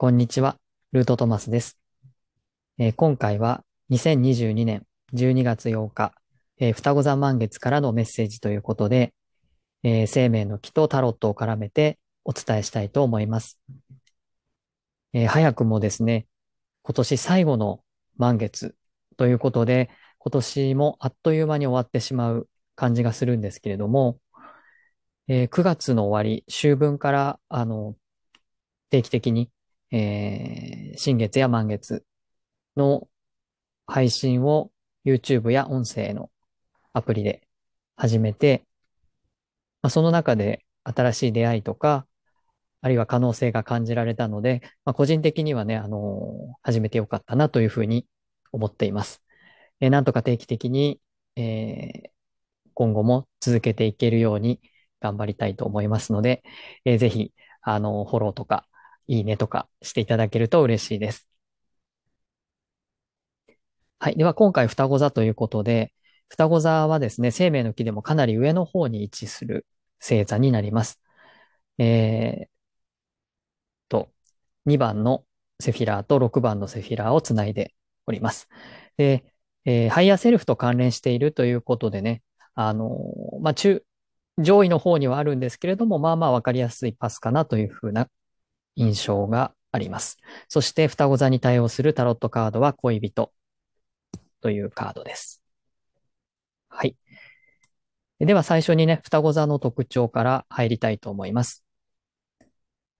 こんにちは、ルートトマスです。えー今回は2022年12月8日、えー双子座満月からのメッセージということで、えー生命の木とタロットを絡めてお伝えしたいと思います。え早くもですね、今年最後の満月ということで、今年もあっという間に終わってしまう感じがするんですけれども、え9月の終わり、秋分から、あの、定期的にえー、新月や満月の配信を YouTube や音声のアプリで始めて、まあ、その中で新しい出会いとか、あるいは可能性が感じられたので、まあ、個人的にはね、あのー始めてよかったなというふうに思っています。えーなんとか定期的に、えー今後も続けていけるように頑張りたいと思いますので、えーぜひ、あのーフォローとか、いいねとかしていただけると嬉しいです。はい。では、今回双子座ということで、双子座はですね、生命の木でもかなり上の方に位置する星座になります。えーと、2番のセフィラーと6番のセフィラーをつないでおります。で、えーハイヤーセルフと関連しているということでね、あのーまあ、中、上位の方にはあるんですけれども、まあまあわかりやすいパスかなというふうな印象があります。そして、双子座に対応するタロットカードは恋人というカードです。はい。では最初にね、双子座の特徴から入りたいと思います。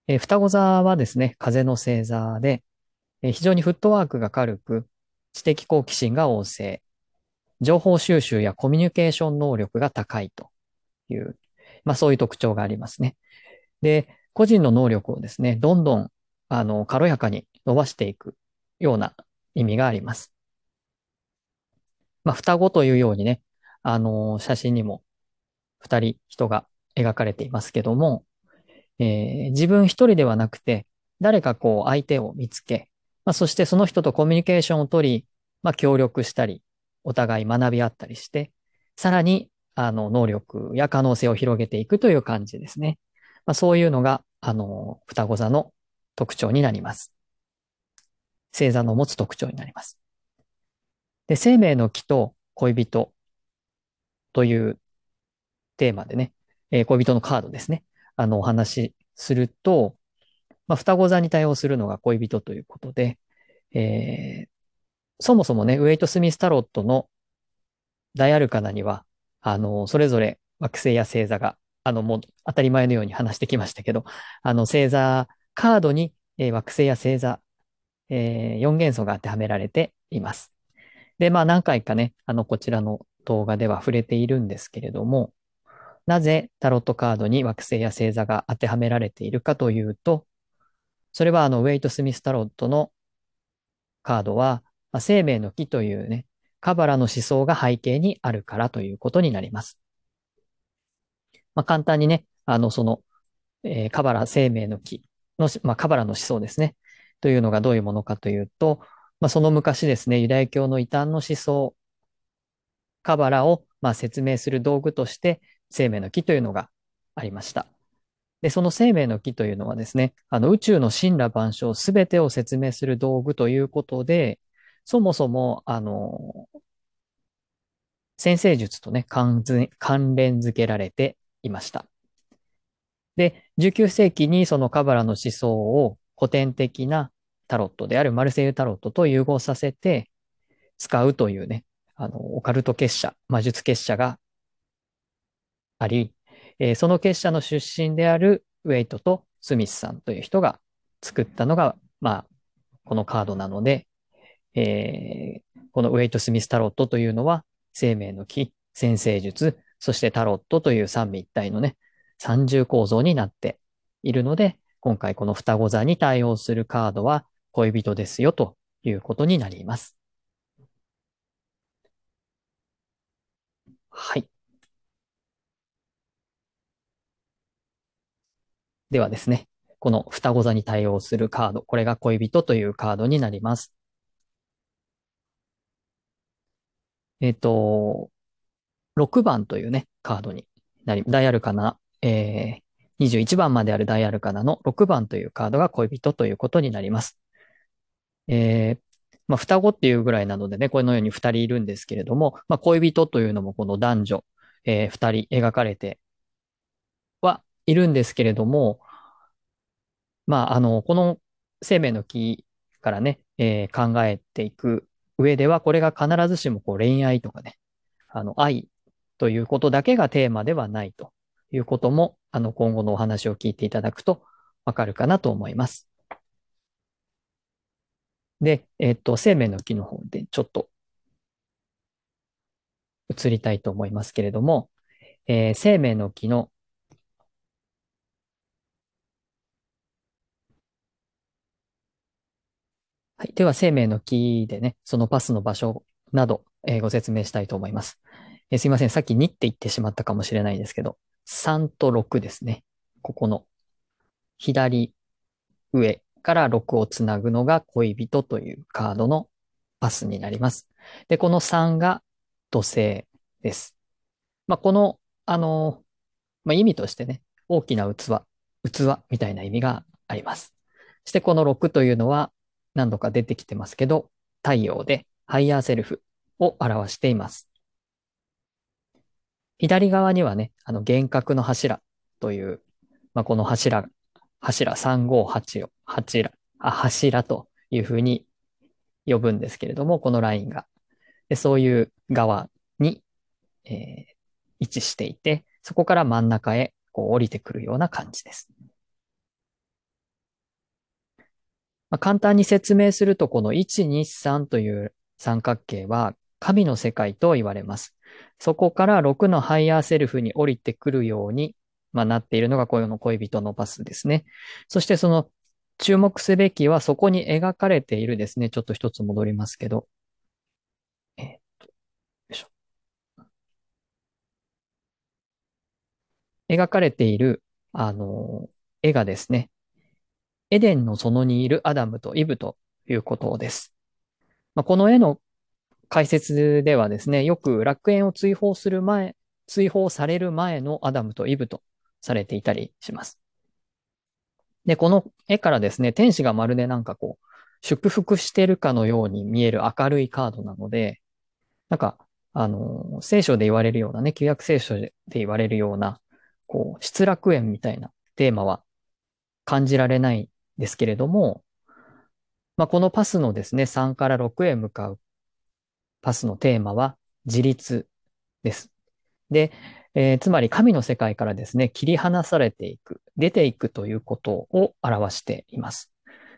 えー双子座はですね、風の星座で、えー非常にフットワークが軽く、知的好奇心が旺盛、情報収集やコミュニケーション能力が高いという、まあそういう特徴がありますね。で、個人の能力をですね、どんどん、あの、軽やかに伸ばしていくような意味があります。まあ、双子というようにね、あの、写真にも二人人が描かれていますけども、えー自分一人ではなくて、誰かこう相手を見つけ、まあ、そしてその人とコミュニケーションを取り、まあ、協力したり、お互い学び合ったりして、さらに、あの、能力や可能性を広げていくという感じですね。まあ、そういうのが、あの、双子座の特徴になります。星座の持つ特徴になります。で、生命の木と恋人というテーマでね、えー恋人のカードですね。あの、お話しすると、まあ、双子座に対応するのが恋人ということで、えーそもそもね、ウェイト・スミス・タロットの大アルカナには、あの、それぞれ惑星や星座が、あの、もう当たり前のように話してきましたけど、あの、星座、カードに、えー惑星や星座、えー、4元素が当てはめられています。で、まあ何回かね、あの、こちらの動画では触れているんですけれども、なぜタロットカードに惑星や星座が当てはめられているかというと、それはあの、ウェイト・スミス・タロットのカードは、まあ、生命の木というね、カバラの思想が背景にあるからということになります。まあ、簡単にね、あの、その、えーカバラ生命の木の、まあ、カバラの思想ですね。というのがどういうものかというと、まあ、その昔ですね、ユダヤ教の異端の思想、カバラを、まあ、説明する道具として生命の木というのがありました。で、その生命の木というのはですね、あの宇宙の神羅万象すべてを説明する道具ということで、そもそも、あの、先生術とね、関連関連づけられていました。で、19世紀にそのカバラの思想を古典的なタロットであるマルセイユタロットと融合させて使うというね、あの、オカルト結社、魔術結社があり、えーその結社の出身であるウェイトとスミスさんという人が作ったのが、まあ、このカードなので、えーこのウェイト・スミスタロットというのは、生命の木、先生術、そしてタロットという三位一体のね、三重構造になっているので、今回この双子座に対応するカードは恋人ですよということになります。はい。ではですね、この双子座に対応するカード、これが恋人というカードになります。えっと、6番というね、カードになり、ダイアルカナ、えー21番まである大アルカナの6番というカードが恋人ということになります。えー、まあ、双子っていうぐらいなのでね、このように2人いるんですけれども、まあ、恋人というのもこの男女、えー、2人描かれてはいるんですけれども、まあ、あの、この生命の木からね、えー、考えていく上では、これが必ずしもこう恋愛とかね、あの、愛ということだけがテーマではないということも、あの、今後のお話を聞いていただくとわかるかなと思います。で、えっと、生命の木の方でちょっと移りたいと思いますけれども、えー、生命の木のはい。では、生命の木でね、そのパスの場所など、えー、ご説明したいと思います。え、すいません。さっき2って言ってしまったかもしれないですけど、3と6ですね。ここの左上から6をつなぐのが恋人というカードのパスになります。で、この3が土星です。まあ、この、あの、まあ、意味としてね、大きな器、器みたいな意味があります。そしてこの6というのは何度か出てきてますけど、太陽でハイヤーセルフを表しています。左側にはね、あの厳格の柱という、まあ、この柱、柱358を、柱、あ、柱というふうに呼ぶんですけれども、このラインが。でそういう側に、えー、位置していて、そこから真ん中へこう降りてくるような感じです。まあ、簡単に説明すると、この1、2、3という三角形は神の世界と言われます。そこから6のハイヤーセルフに降りてくるように、まあ、なっているのがこの恋人のパスですね。そしてその注目すべきはそこに描かれているですね。ちょっと一つ戻りますけど。えー、っと、よいしょ。描かれている、あの、絵がですね、エデンの園にいるアダムとイブということです。まあ、この絵の解説ではですね、よく楽園を追放する前、追放される前のアダムとイブとされていたりします。で、この絵からですね、天使がまるでなんかこう、祝福してるかのように見える明るいカードなので、なんか、あの、聖書で言われるようなね、旧約聖書で言われるような、こう、失楽園みたいなテーマは感じられないですけれども、まあ、このパスのですね、3から6へ向かうパスのテーマは自立です。で、えー、つまり神の世界からですね、切り離されていく、出ていくということを表しています。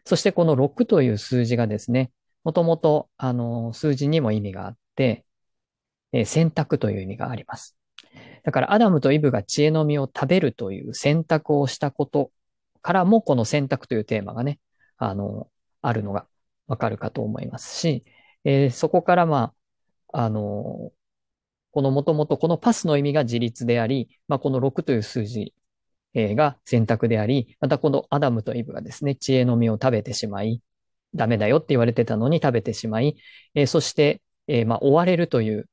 そしてこの6という数字がですね、もともと、あの、数字にも意味があって、えー、選択という意味があります。だから、アダムとイブが知恵の実を食べるという選択をしたことからも、この選択というテーマがね、あの、あるのがわかるかと思いますし、えー、そこからまあ、あの、このもともとこのパスの意味が自立であり、まあ、この6という数字、えが選択であり、またこのアダムとイブがですね、知恵の実を食べてしまい、ダメだよって言われてたのに食べてしまい、えー、そして、えー、まあ、追われるという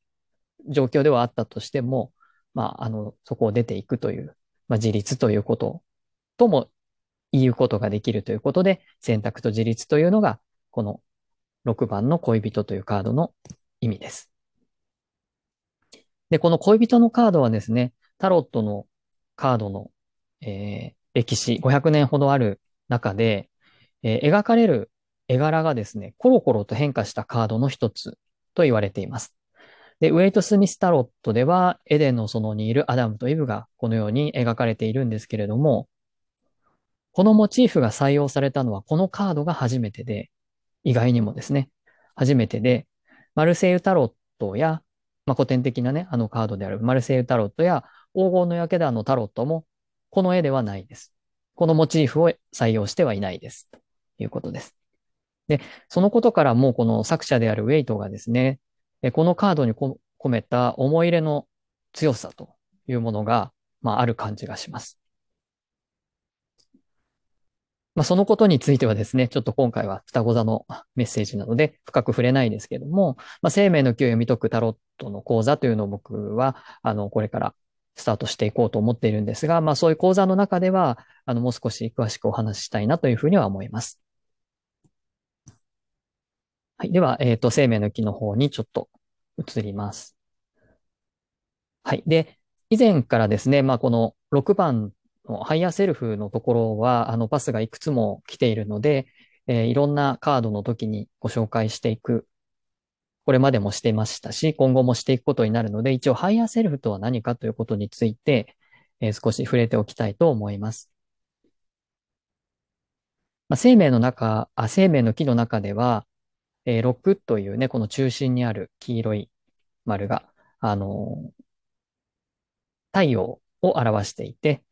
状況ではあったとしても、まあ、あの、そこを出ていくという、まあ、自立ということとも言うことができるということで、選択と自立というのが、この6番の恋人というカードの意味です。で、この恋人のカードはですね、タロットのカードの、えー、歴史500年ほどある中で、えー、描かれる絵柄がですね、コロコロと変化したカードの一つと言われています。で、ウェイト・スミス・タロットでは、エデンの園にいるアダムとイブがこのように描かれているんですけれども、このモチーフが採用されたのはこのカードが初めてで、意外にもですね、初めてで、マルセイユタロットや、まあ、古典的なね、あのカードであるマルセイユタロットや黄金の焼け団のタロットも、この絵ではないです。このモチーフを採用してはいないです。ということです。で、そのことからもうこの作者であるウェイトがですね、このカードに込めた思い入れの強さというものが、まあ、ある感じがします。まあ、そのことについてはですね、ちょっと今回は双子座のメッセージなので深く触れないですけども、まあ、生命の木を読み解くタロットの講座というのを僕は、あの、これからスタートしていこうと思っているんですが、まあそういう講座の中では、あの、もう少し詳しくお話ししたいなというふうには思います。はい。では、えっ、ー、と、生命の木の方にちょっと移ります。はい。で、以前からですね、まあこの6番ハイヤーセルフのところは、あの、パスがいくつも来ているので、えー、いろんなカードの時にご紹介していくこれまでもしてましたし、今後もしていくことになるので、一応ハイヤーセルフとは何かということについて、えー、少し触れておきたいと思います。まあ、生命の中、あ、生命の木の中では、えー、6というね、この中心にある黄色い丸が、あのー、太陽を表していて、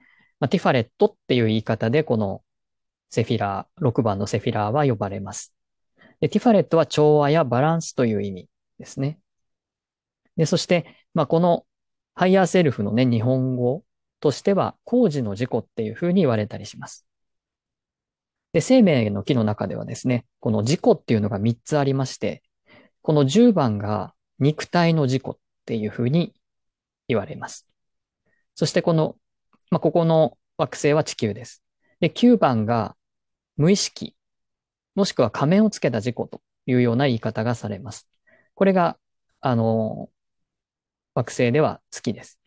まあ、ティファレットっていう言い方で、このセフィラー、6番のセフィラーは呼ばれます。で、ティファレットは調和やバランスという意味ですね。で、そして、まあ、このハイヤーセルフのね、日本語としては、高次の自己っていうふうに言われたりします。で、生命の木の中ではですね、この自己っていうのが3つありまして、この10番が肉体の自己っていうふうに言われます。そしてこの、まあ、ここの惑星は地球です。で、9番が無意識もしくは仮面をつけた自己というような言い方がされます。これが、あの、惑星では月です。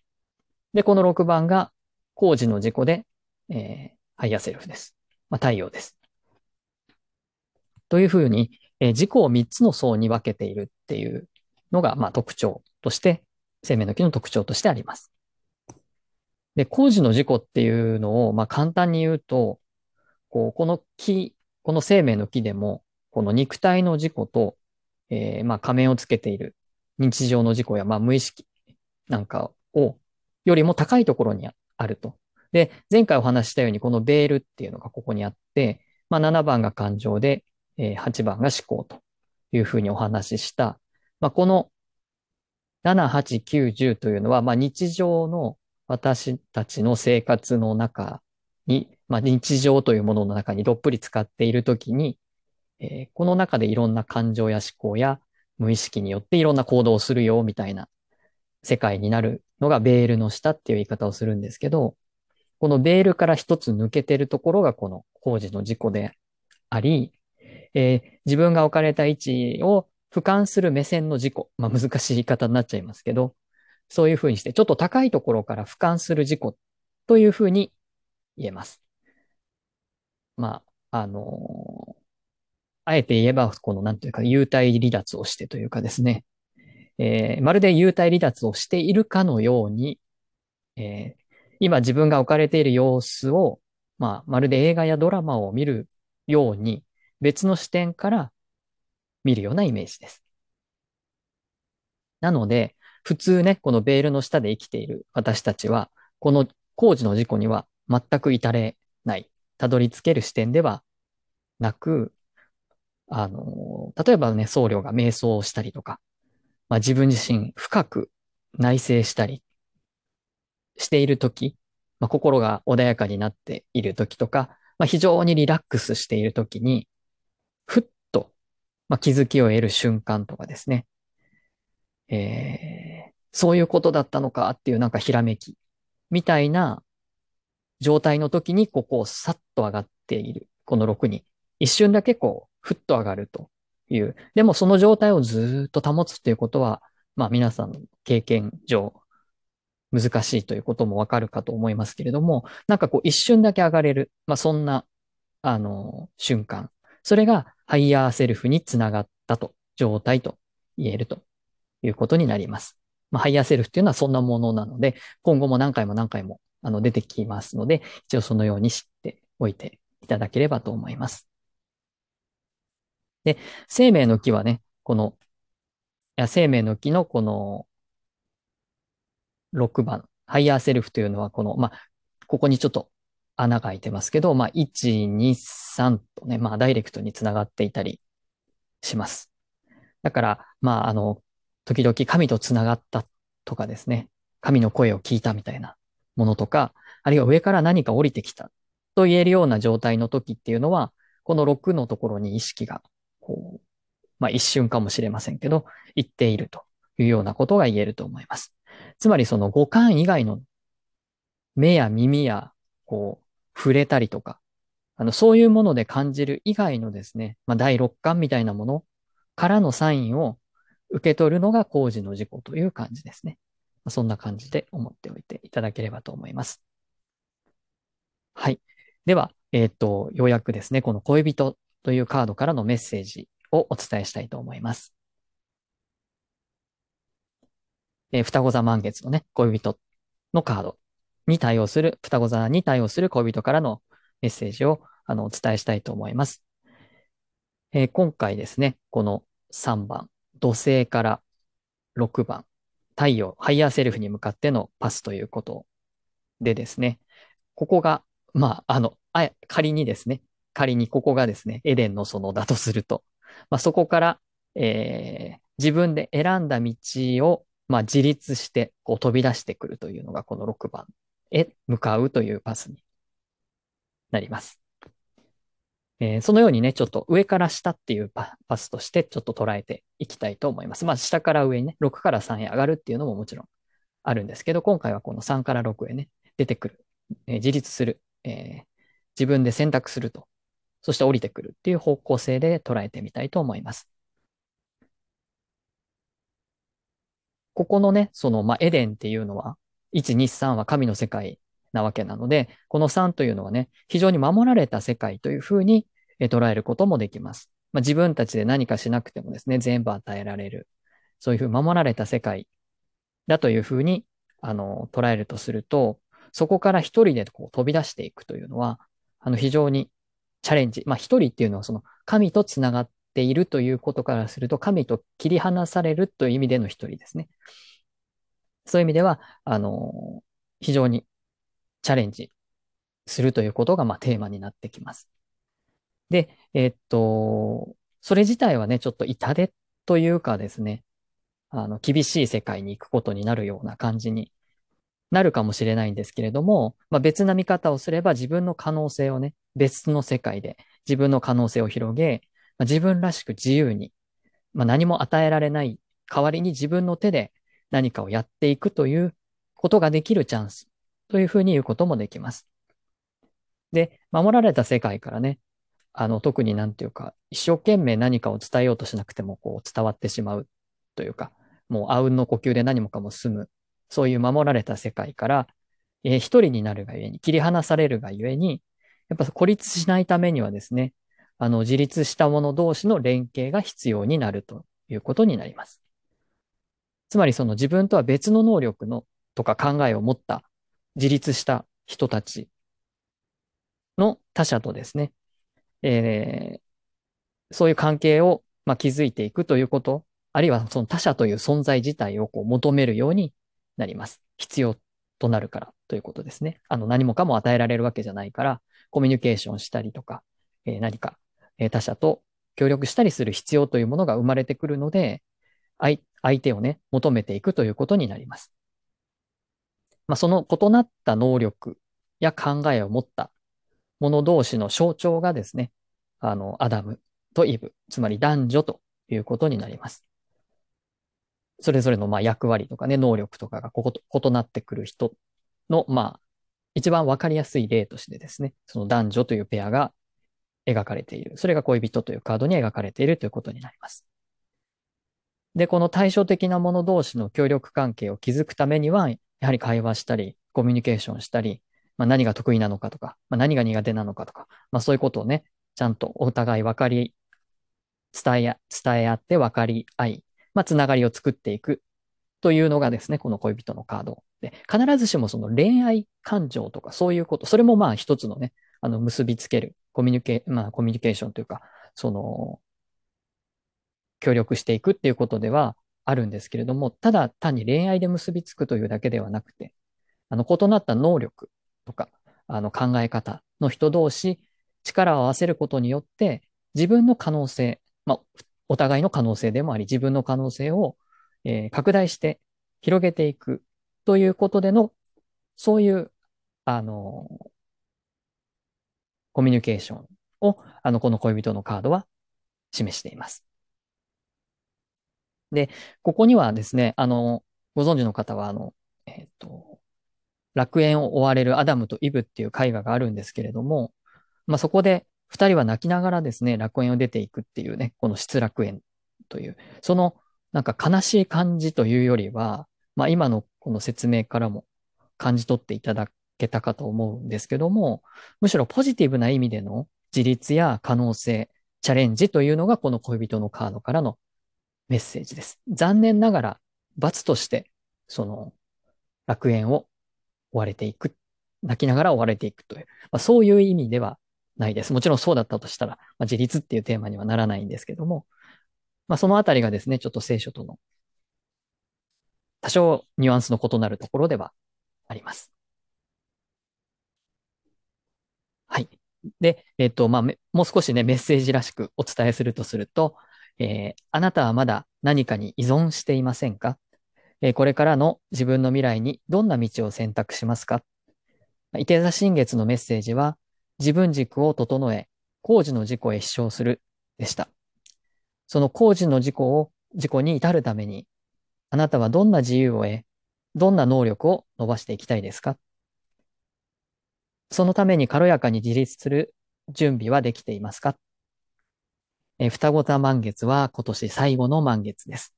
で、この6番が高次の自己で、えー、ハイヤーセルフです。まあ、太陽です。というふうに、えー、事故を3つの層に分けているっていうのが、まあ、特徴として、生命の木の特徴としてあります。で、工事の事故っていうのを、まあ、簡単に言うと、こう、この木この生命の木でも、この肉体の事故と、えー、まあ仮面をつけている日常の事故や、まあ無意識なんかを、よりも高いところにあると。で、前回お話したように、このベールっていうのがここにあって、まあ7番が感情で、えー、8番が思考というふうにお話しした、まあこの7、8、9、10というのは、まあ日常の私たちの生活の中にまあ、日常というものの中にどっぷり使っているときに、えー、この中でいろんな感情や思考や無意識によっていろんな行動をするよ、みたいな世界になるのがベールの下っていう言い方をするんですけど、このベールから一つ抜けてるところがこの工事の事故であり、えー、自分が置かれた位置を俯瞰する目線の事故。まあ難しい言い方になっちゃいますけど、そういうふうにして、ちょっと高いところから俯瞰する事故というふうに言えます。まあ、あのあえて言えば、この、なんというか、幽体離脱をしてというかですね、えー、まるで幽体離脱をしているかのように、えー、今自分が置かれている様子を、まあ、まるで映画やドラマを見るように、別の視点から見るようなイメージです。なので、普通ね、このベールの下で生きている私たちは、この工事の事故には全く至れない。たどり着ける視点ではなく、あの、例えばね、僧侶が瞑想をしたりとか、まあ、自分自身深く内省したりしているとき、まあ、心が穏やかになっているときとか、まあ、非常にリラックスしているときに、ふっと、まあ、気づきを得る瞬間とかですね。えー、そういうことだったのかっていうなんかひらめきみたいな状態の時に、ここをさっと上がっている。この6に。一瞬だけこう、ふっと上がるという。でもその状態をずっと保つっていうことは、まあ皆さんの経験上、難しいということもわかるかと思いますけれども、なんかこう一瞬だけ上がれる。まあそんな、あの、瞬間。それがハイヤーセルフにつながったと、状態と言えるということになります。まあハイヤーセルフっていうのはそんなものなので、今後も何回も何回もあの、出てきますので、一応そのように知っておいていただければと思います。で、生命の木はね、この、いや生命の木のこの6番、ハイヤーセルフというのは、この、まあ、ここにちょっと穴が開いてますけど、まあ、1、2、3とね、まあ、ダイレクトにつながっていたりします。だから、まあ、あの、時々神とつながったとかですね、神の声を聞いたみたいなものとか、あるいは上から何か降りてきたと言えるような状態の時っていうのは、この6のところに意識が、こう、まあ一瞬かもしれませんけど、言っているというようなことが言えると思います。つまりその五感以外の目や耳や、こう、触れたりとか、あの、そういうもので感じる以外のですね、まあ、第六感みたいなものからのサインを受け取るのが工事の事故という感じですね。そんな感じで思っておいていただければと思います。はい。では、えーっと、ようやくですね、この恋人というカードからのメッセージをお伝えしたいと思います。えー、双子座満月のね、恋人のカードに対応する、双子座に対応する恋人からのメッセージをあのお伝えしたいと思います。えー、今回ですね、この3番、土星から6番、太陽、ハイヤーセルフに向かってのパスということでですね、ここが、まあ、あの、あ仮にですね、仮にここがですね、エデンの園だとすると、まあ、そこから、えー、自分で選んだ道を、まあ、自立してこう飛び出してくるというのがこの6番へ向かうというパスになります。えー、そのようにね、ちょっと上から下っていうパスとしてちょっと捉えていきたいと思います。まあ下から上にね、6から3へ上がるっていうのももちろんあるんですけど、今回はこの3から6へね、出てくる、えー、自立する、えー、自分で選択すると、そして降りてくるっていう方向性で捉えてみたいと思います。ここのね、その、まあ、エデンっていうのは、1、2、3は神の世界なわけなので、この3というのはね、非常に守られた世界というふうに捉えることもできます。まあ、自分たちで何かしなくてもですね、全部与えられる。そういうふうに守られた世界だというふうに、あの、捉えるとすると、そこから一人でこう飛び出していくというのは、あの、非常にチャレンジ。まあ、一人っていうのはその神と繋がっているということからすると、神と切り離されるという意味での一人ですね。そういう意味では、あの、非常にチャレンジするということが、まあ、テーマになってきます。で、え、っと、それ自体はね、ちょっと痛手というかですね、あの、厳しい世界に行くことになるような感じになるかもしれないんですけれども、まあ、別な見方をすれば自分の可能性をね、別の世界で自分の可能性を広げ、まあ、自分らしく自由に、まあ、何も与えられない代わりに自分の手で何かをやっていくということができるチャンスというふうに言うこともできます。で、守られた世界からね、あの、特になんていうか、一生懸命何かを伝えようとしなくても、こう、伝わってしまうというか、もう、あうんの呼吸で何もかも済む、そういう守られた世界から、えー、一人になるがゆえに、切り離されるがゆえに、やっぱ孤立しないためにはですね、あの、自立した者同士の連携が必要になるということになります。つまりその自分とは別の能力のとか考えを持った自立した人たちの他者とですね、えー、そういう関係を、まあ、築いていくということ、あるいはその他者という存在自体をこう求めるようになります。必要となるからということですね。あの何もかも与えられるわけじゃないから、コミュニケーションしたりとか、えー、何か、え、他者と協力したりする必要というものが生まれてくるので、相手をね、求めていくということになります。まあ、その異なった能力や考えを持った者同士の象徴がですね、あの、アダムとイブ、つまり男女ということになります。それぞれのまあ役割とかね、能力とかがここと異なってくる人の、まあ、一番わかりやすい例としてですね、その男女というペアが描かれている。それが恋人というカードに描かれているということになります。で、この対照的な者同士の協力関係を築くためには、やはり会話したり、コミュニケーションしたり、まあ、何が得意なのかとか、まあ、何が苦手なのかとか、まあ、そういうことをね、ちゃんとお互い分かり、伝え、伝え合って分かり合い、まあ、つながりを作っていくというのがですね、この恋人のカード。で、必ずしもその恋愛感情とかそういうこと、それもまあ一つのね、あの、結びつける、コミュニケ、まあ、コミュニケーションというか、その、協力していくっていうことでは、あるんですけれども、ただ単に恋愛で結びつくというだけではなくて、あの、異なった能力とか、あの、考え方の人同士、力を合わせることによって、自分の可能性、まあ、お互いの可能性でもあり、自分の可能性を、えー、拡大して広げていくということでの、そういう、あの、コミュニケーションを、あの、この恋人のカードは示しています。で、ここにはですね、あの、ご存知の方は、あの、えっ、ー、と、楽園を追われるアダムとイブっていう絵画があるんですけれども、まあ、そこで二人は泣きながらですね、楽園を出ていくっていうね、この失楽園という、そのなんか悲しい感じというよりは、まあ今のこの説明からも感じ取っていただけたかと思うんですけども、むしろポジティブな意味での自立や可能性、チャレンジというのがこの恋人のカードからのメッセージです。残念ながら罰として、その楽園を追われていく。泣きながら追われていくという、まあ、そういう意味ではないです。もちろんそうだったとしたら、まあ、自立っていうテーマにはならないんですけども、まあ、そのあたりがですね、ちょっと聖書との多少ニュアンスの異なるところではあります。はい。で、えっ、ー、と、まあ、もう少しね、メッセージらしくお伝えするとすると、えー、あなたはまだ何かに依存していませんか、えー、これからの自分の未来にどんな道を選択しますか？伊手座新月のメッセージは、自分軸を整え、工事の事故へ飛翔するでした。その工事の事故を、事故に至るために、あなたはどんな自由を得、どんな能力を伸ばしていきたいですか？そのために軽やかに自立する準備はできていますか？え双子座満月は今年最後の満月です。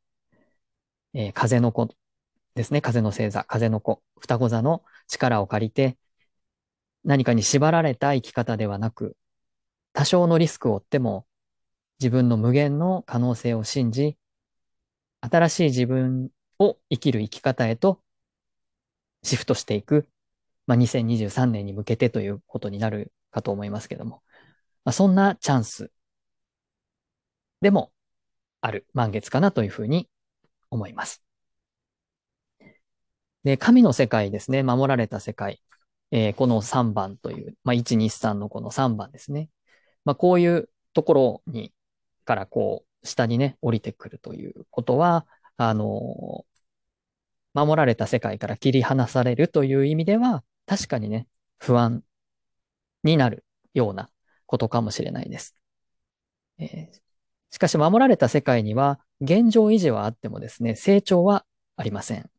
え、風の子ですね。風の星座、風の子、双子座の力を借りて、何かに縛られた生き方ではなく、多少のリスクを負っても、自分の無限の可能性を信じ、新しい自分を生きる生き方へとシフトしていく、まあ、2023年に向けてということになるかと思いますけども、まあ、そんなチャンスでもある満月かなというふうに思います。で、神の世界ですね、守られた世界。えー、この3番という、まあ、1、2、3のこの3番ですね。まあ、こういうところに、からこう、下にね、降りてくるということは、あのー、守られた世界から切り離されるという意味では、確かにね、不安になるようなことかもしれないです。えー、しかし、守られた世界には、現状維持はあってもですね、成長はありません。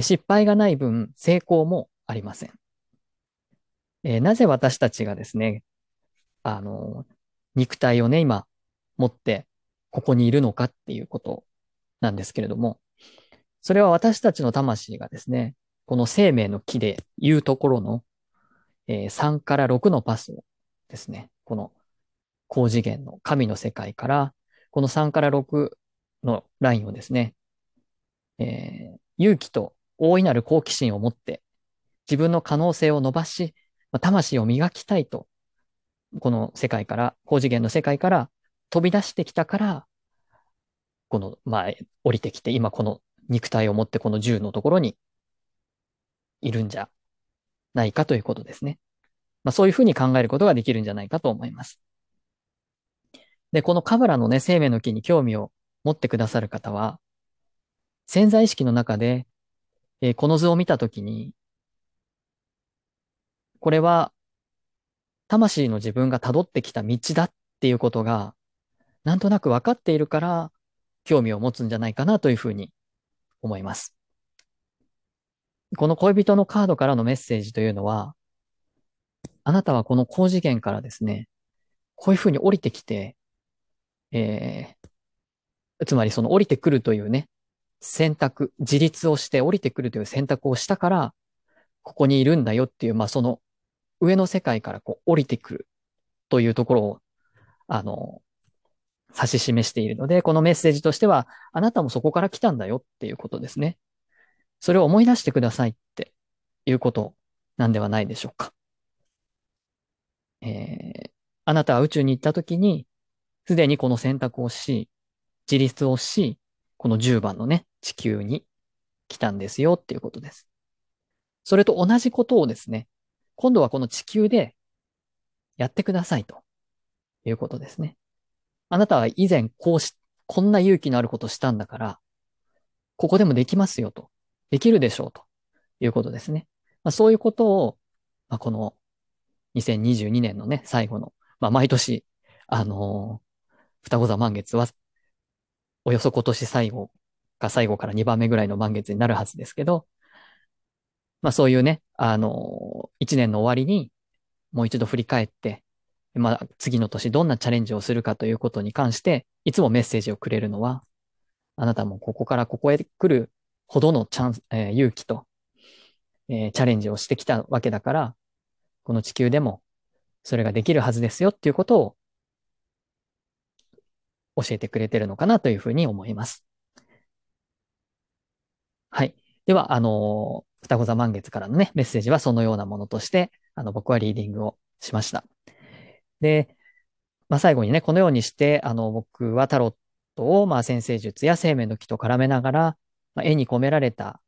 失敗がない分、成功もありません。えー、なぜ私たちがですね、あの、肉体をね、今、持って、ここにいるのかっていうことなんですけれども、それは私たちの魂がですね、この生命の木で言うところの、えー、3から6のパスをですね、この高次元の神の世界から、この3から6のラインをですね、えー、勇気と大いなる好奇心を持って自分の可能性を伸ばし、魂を磨きたいと、この世界から、高次元の世界から飛び出してきたから、この、まあ、降りてきて、今この肉体を持ってこの銃のところにいるんじゃないかということですね。まあ、そういうふうに考えることができるんじゃないかと思います。で、このカブラのね、生命の木に興味を持ってくださる方は、潜在意識の中で、えー、この図を見たときに、これは、魂の自分が辿ってきた道だっていうことが、なんとなく分かっているから、興味を持つんじゃないかなというふうに思います。この恋人のカードからのメッセージというのは、あなたはこの高次元からですね、こういうふうに降りてきて、えー、つまりその降りてくるというね、選択、自立をして降りてくるという選択をしたから、ここにいるんだよっていう、まあその上の世界からこう降りてくるというところを、あの、指し示しているので、このメッセージとしては、あなたもそこから来たんだよっていうことですね。それを思い出してくださいっていうことなんではないでしょうか。えー、あなたは宇宙に行った時に、すでにこの選択をし、自立をし、この10番のね、地球に来たんですよっていうことです。それと同じことをですね、今度はこの地球でやってくださいということですね。あなたは以前こうし、こんな勇気のあることしたんだから、ここでもできますよと。できるでしょうということですね。まあ、そういうことを、まあ、この2022年のね、最後の、まあ、毎年、あの、双子座満月は、およそ今年最後か最後から2番目ぐらいの満月になるはずですけど、まあそういうね、あの、一年の終わりにもう一度振り返って、まあ次の年どんなチャレンジをするかということに関して、いつもメッセージをくれるのは、あなたもここからここへ来るほどのチャンス、えー、勇気と、えー、チャレンジをしてきたわけだから、この地球でもそれができるはずですよっていうことを教えてくれてるのかなというふうに思います。はい。では、あの、双子座満月からのね、メッセージはそのようなものとして、あの、僕はリーディングをしました。で、まあ、最後にね、このようにして、あの、僕はタロットを、まあ、先生術や生命の木と絡めながら、まあ、絵に込められた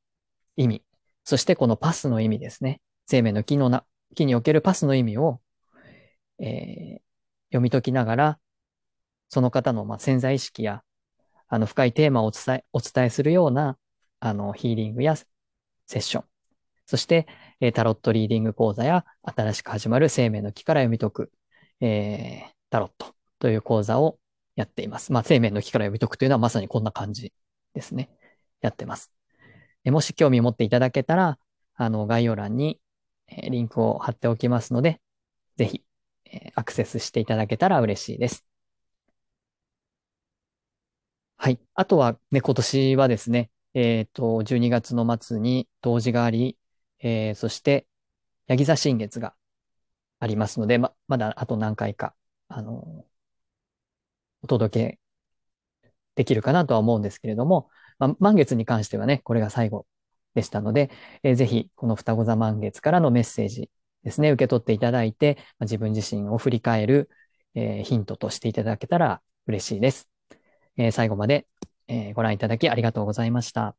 意味、そしてこのパスの意味ですね。生命の木のな、木におけるパスの意味を、えー、読み解きながら、その方の、まあ、潜在意識や、あの、深いテーマをお伝え、お伝えするような、あの、ヒーリングやセッション。そして、えー、タロットリーディング講座や、新しく始まる生命の木から読み解く、えー、タロットという講座をやっています。まあ、生命の木から読み解くというのはまさにこんな感じですね。やってます。えもし興味を持っていただけたら、あの、概要欄に、えリンクを貼っておきますので、ぜひ、えアクセスしていただけたら嬉しいです。はい。あとはね、今年はですね、えっ、と、12月の末に冬至があり、えー、そして、ヤギ座新月がありますので、ま、まだあと何回か、あの、お届けできるかなとは思うんですけれども、まあ、満月に関してはね、これが最後でしたので、えー、ぜひ、この双子座満月からのメッセージですね、受け取っていただいて、まあ、自分自身を振り返る、えー、ヒントとしていただけたら嬉しいです。えー、最後まで、えー、ご覧いただきありがとうございました。